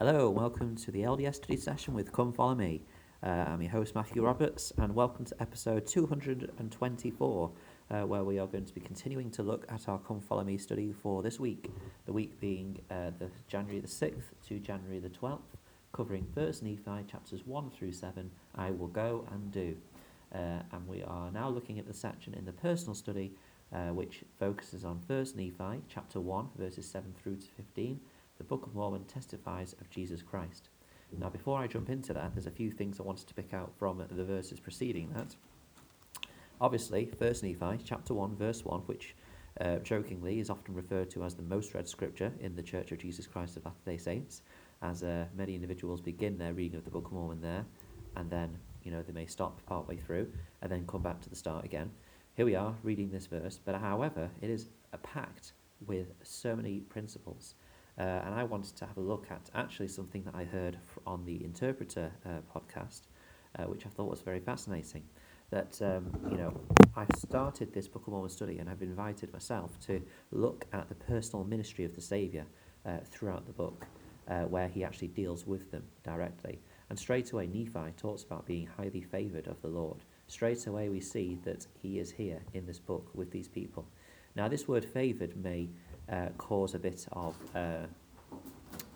Hello, and welcome to the LDS study session with Come Follow Me. Uh, I'm your host Matthew Roberts, and welcome to episode 224, uh, where we are going to be continuing to look at our Come Follow Me study for this week. The week being uh, the January the 6th to January the 12th, covering First Nephi chapters 1 through 7. I will go and do. Uh, and we are now looking at the section in the personal study, uh, which focuses on First Nephi chapter 1, verses 7 through to 15 the Book of Mormon testifies of Jesus Christ. Now, before I jump into that, there's a few things I wanted to pick out from the verses preceding that. Obviously, First Nephi, chapter 1, verse 1, which uh, jokingly is often referred to as the most read scripture in the Church of Jesus Christ of Latter day Saints, as uh, many individuals begin their reading of the Book of Mormon there, and then, you know, they may stop partway through and then come back to the start again. Here we are reading this verse, but however, it is packed with so many principles uh, and I wanted to have a look at actually something that I heard on the Interpreter uh, podcast, uh, which I thought was very fascinating. That, um, you know, I've started this Book of Mormon study and I've invited myself to look at the personal ministry of the Saviour uh, throughout the book, uh, where he actually deals with them directly. And straight away, Nephi talks about being highly favoured of the Lord. Straight away, we see that he is here in this book with these people. Now, this word favoured may uh, cause a bit of uh,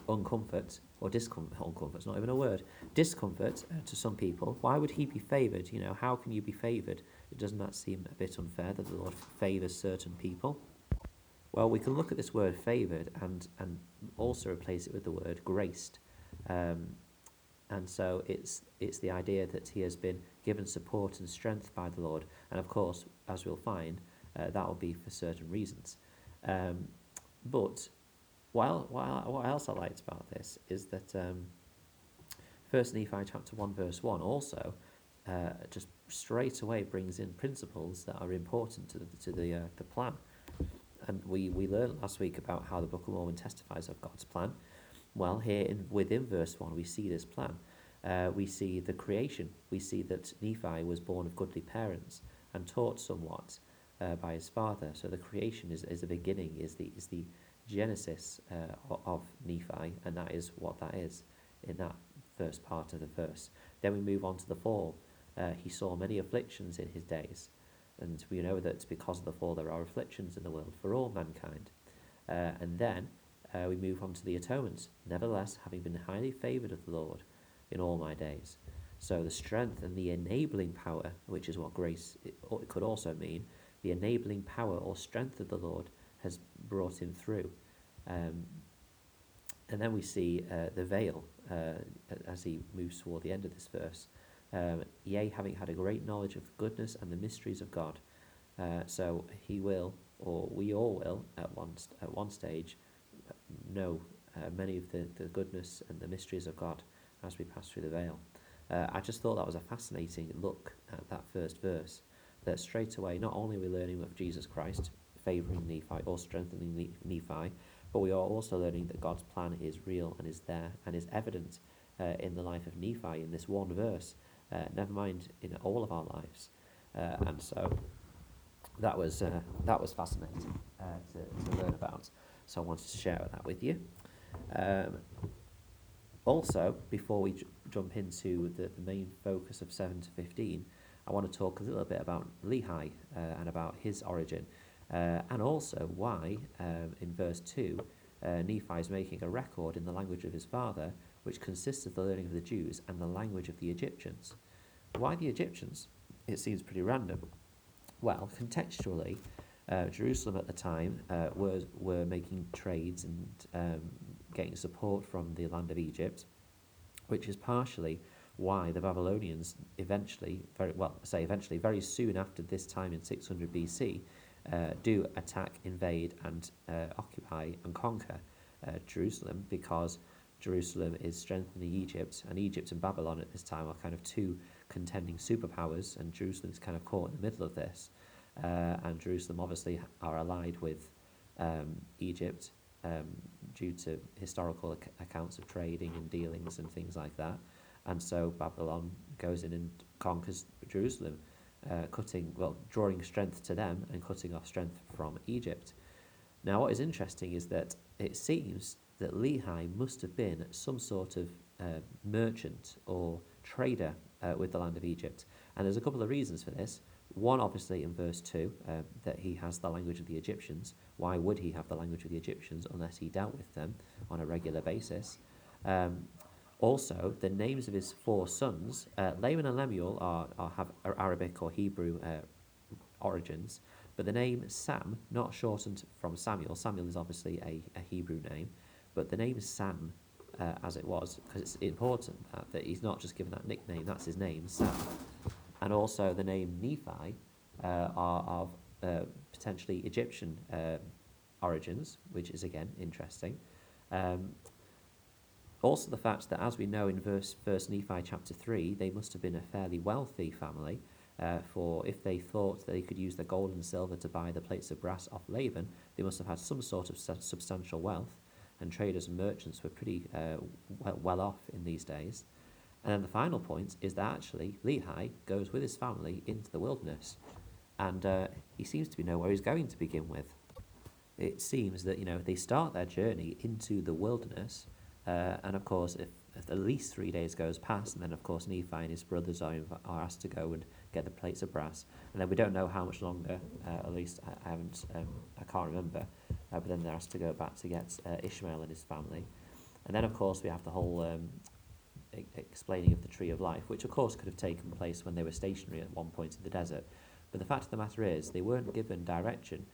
uncomfort or discomfort. It's not even a word. Discomfort uh, to some people. Why would he be favoured? You know, how can you be favoured? Doesn't that seem a bit unfair that the Lord favours certain people? Well, we can look at this word favoured and, and also replace it with the word graced. Um, and so it's, it's the idea that he has been given support and strength by the Lord. And of course, as we'll find, uh, that will be for certain reasons. Um, but while, while, what else I liked about this is that um, First Nephi chapter 1 verse 1 also uh, just straight away brings in principles that are important to the, to the, uh, the plan. And we, we learned last week about how the Book of Mormon testifies of God's plan. Well, here in, within verse 1, we see this plan. Uh, we see the creation. We see that Nephi was born of goodly parents and taught somewhat uh, by his father. So the creation is, is the beginning, is the, is the genesis uh, of Nephi, and that is what that is in that first part of the verse. Then we move on to the fall. Uh, he saw many afflictions in his days, and we know that because of the fall there are afflictions in the world for all mankind. Uh, and then uh, we move on to the atonement. Nevertheless, having been highly favoured of the Lord in all my days. So the strength and the enabling power, which is what grace could also mean, the enabling power or strength of the Lord has brought him through. Um, and then we see uh, the veil uh, as he moves toward the end of this verse. Um, yea, having had a great knowledge of the goodness and the mysteries of God. Uh, so he will, or we all will, at one, st- at one stage, know uh, many of the, the goodness and the mysteries of God as we pass through the veil. Uh, I just thought that was a fascinating look at that first verse that straight away, not only are we learning of Jesus Christ, favouring Nephi or strengthening Nephi, but we are also learning that God's plan is real and is there and is evident uh, in the life of Nephi in this one verse, uh, never mind in all of our lives. Uh, and so that was, uh, that was fascinating uh, to, to learn about. So I wanted to share that with you. Um, also, before we j- jump into the, the main focus of 7 to 15, I want to talk a little bit about Lehi uh, and about his origin, uh, and also why, um, in verse 2, uh, Nephi is making a record in the language of his father, which consists of the learning of the Jews and the language of the Egyptians. Why the Egyptians? It seems pretty random. Well, contextually, uh, Jerusalem at the time uh, were making trades and um, getting support from the land of Egypt, which is partially why the Babylonians eventually, very well, say eventually, very soon after this time in 600 BC, uh, do attack, invade, and uh, occupy and conquer uh, Jerusalem because Jerusalem is strengthening Egypt, and Egypt and Babylon at this time are kind of two contending superpowers, and Jerusalem is kind of caught in the middle of this. Uh, and Jerusalem obviously are allied with um, Egypt um, due to historical ac- accounts of trading and dealings and things like that. And so Babylon goes in and conquers Jerusalem, uh, cutting, well, drawing strength to them and cutting off strength from Egypt. Now, what is interesting is that it seems that Lehi must have been some sort of uh, merchant or trader uh, with the land of Egypt. And there's a couple of reasons for this. One, obviously, in verse 2, uh, that he has the language of the Egyptians. Why would he have the language of the Egyptians unless he dealt with them on a regular basis? Um, also, the names of his four sons, uh, Laman and Lemuel, are, are have Arabic or Hebrew uh, origins, but the name Sam, not shortened from Samuel, Samuel is obviously a, a Hebrew name, but the name Sam, uh, as it was, because it's important that, that he's not just given that nickname, that's his name, Sam. And also the name Nephi uh, are of uh, potentially Egyptian uh, origins, which is again interesting. Um, also, the fact that, as we know in verse First Nephi chapter three, they must have been a fairly wealthy family, uh, for if they thought they could use their gold and silver to buy the plates of brass off Laban, they must have had some sort of substantial wealth, and traders and merchants were pretty uh, well, well off in these days. And then the final point is that actually Lehi goes with his family into the wilderness, and uh, he seems to be nowhere he's going to begin with. It seems that you know they start their journey into the wilderness, uh, and of course, if, if, at least three days goes past, and then of course Nephi and his brothers are, are asked to go and get the plates of brass, and then we don't know how much longer. Uh, at least I, I haven't, um, I can't remember. Uh, but then they're asked to go back to get uh, Ishmael and his family, and then of course we have the whole um, e- explaining of the tree of life, which of course could have taken place when they were stationary at one point in the desert. But the fact of the matter is, they weren't given direction,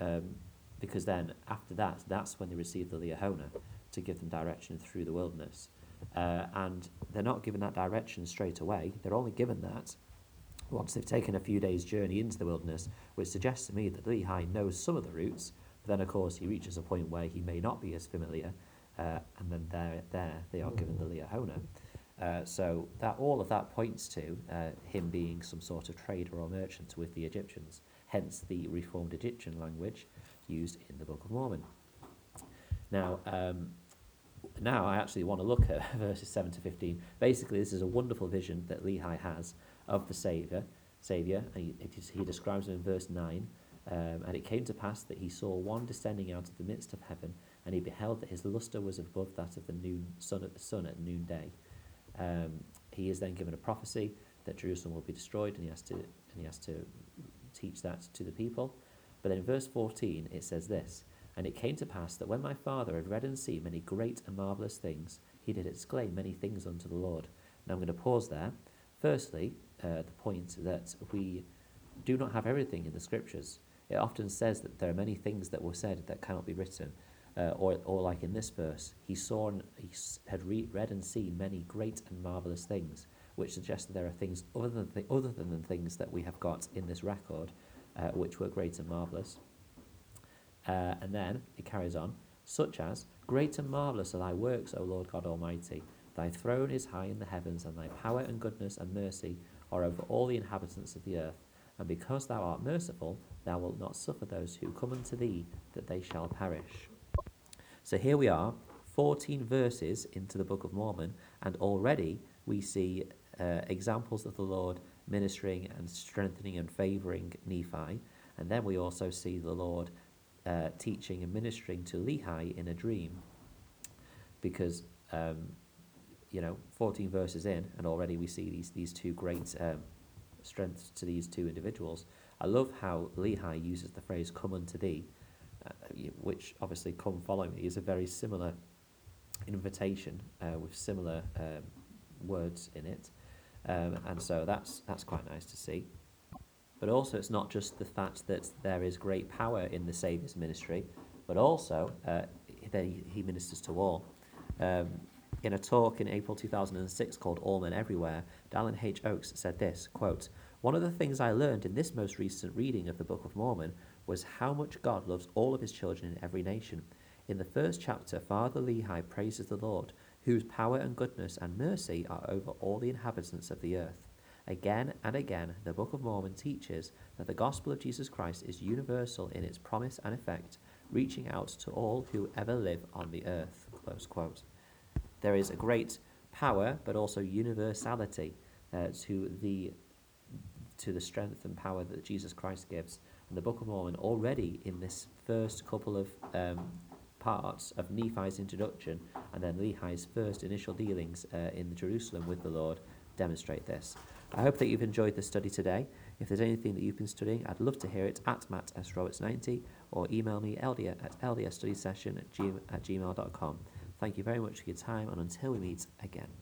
um, because then after that, that's when they received the Liahona to give them direction through the wilderness. Uh, and they're not given that direction straight away. They're only given that once they've taken a few days' journey into the wilderness, which suggests to me that Lehi knows some of the routes, but then, of course, he reaches a point where he may not be as familiar, uh, and then there, there they are given the Liahona. Uh, so that all of that points to uh, him being some sort of trader or merchant with the Egyptians, hence the reformed Egyptian language used in the Book of Mormon. Now, um, now I actually want to look at verses 7 to 15. Basically, this is a wonderful vision that Lehi has of the Saviour, Saviour, he, he describes it in verse 9. Um, and it came to pass that he saw one descending out of the midst of heaven, and he beheld that his lustre was above that of the noon sun at the sun at noonday. Um, he is then given a prophecy that Jerusalem will be destroyed, and he has to and he has to teach that to the people. But then in verse 14 it says this, and it came to pass that when my father had read and seen many great and marvellous things, he did exclaim many things unto the Lord. Now I'm going to pause there. Firstly, uh, the point that we do not have everything in the scriptures. It often says that there are many things that were said that cannot be written. Uh, or, or like in this verse, he saw and he had re- read and seen many great and marvelous things, which suggests that there are things other than th- other than the things that we have got in this record, uh, which were great and marvelous. Uh, and then it carries on, such as great and marvelous are thy works, O Lord God Almighty. Thy throne is high in the heavens, and thy power and goodness and mercy are over all the inhabitants of the earth. And because thou art merciful, thou wilt not suffer those who come unto thee that they shall perish. So here we are, 14 verses into the Book of Mormon, and already we see uh, examples of the Lord ministering and strengthening and favoring Nephi. And then we also see the Lord uh, teaching and ministering to Lehi in a dream. Because, um, you know, 14 verses in, and already we see these, these two great um, strengths to these two individuals. I love how Lehi uses the phrase, come unto thee, uh, which obviously, come follow me, is a very similar invitation uh, with similar um, words in it. Um, and so that's, that's quite nice to see. But also, it's not just the fact that there is great power in the Saviour's ministry, but also uh, that he ministers to all. Um, in a talk in April 2006 called All Men Everywhere, Dallin H. Oaks said this, quote, One of the things I learned in this most recent reading of the Book of Mormon was how much God loves all of his children in every nation. In the first chapter, Father Lehi praises the Lord, whose power and goodness and mercy are over all the inhabitants of the earth. Again and again, the Book of Mormon teaches that the gospel of Jesus Christ is universal in its promise and effect, reaching out to all who ever live on the earth. There is a great power, but also universality uh, to the to the strength and power that Jesus Christ gives. And the Book of Mormon already in this first couple of um, parts of Nephi's introduction and then Lehi's first initial dealings uh, in Jerusalem with the Lord demonstrate this. I hope that you've enjoyed the study today. If there's anything that you've been studying, I'd love to hear it at Matt S. Roberts 90 or email me eldia at ldsstudysession at, g- at gmail.com. Thank you very much for your time, and until we meet again.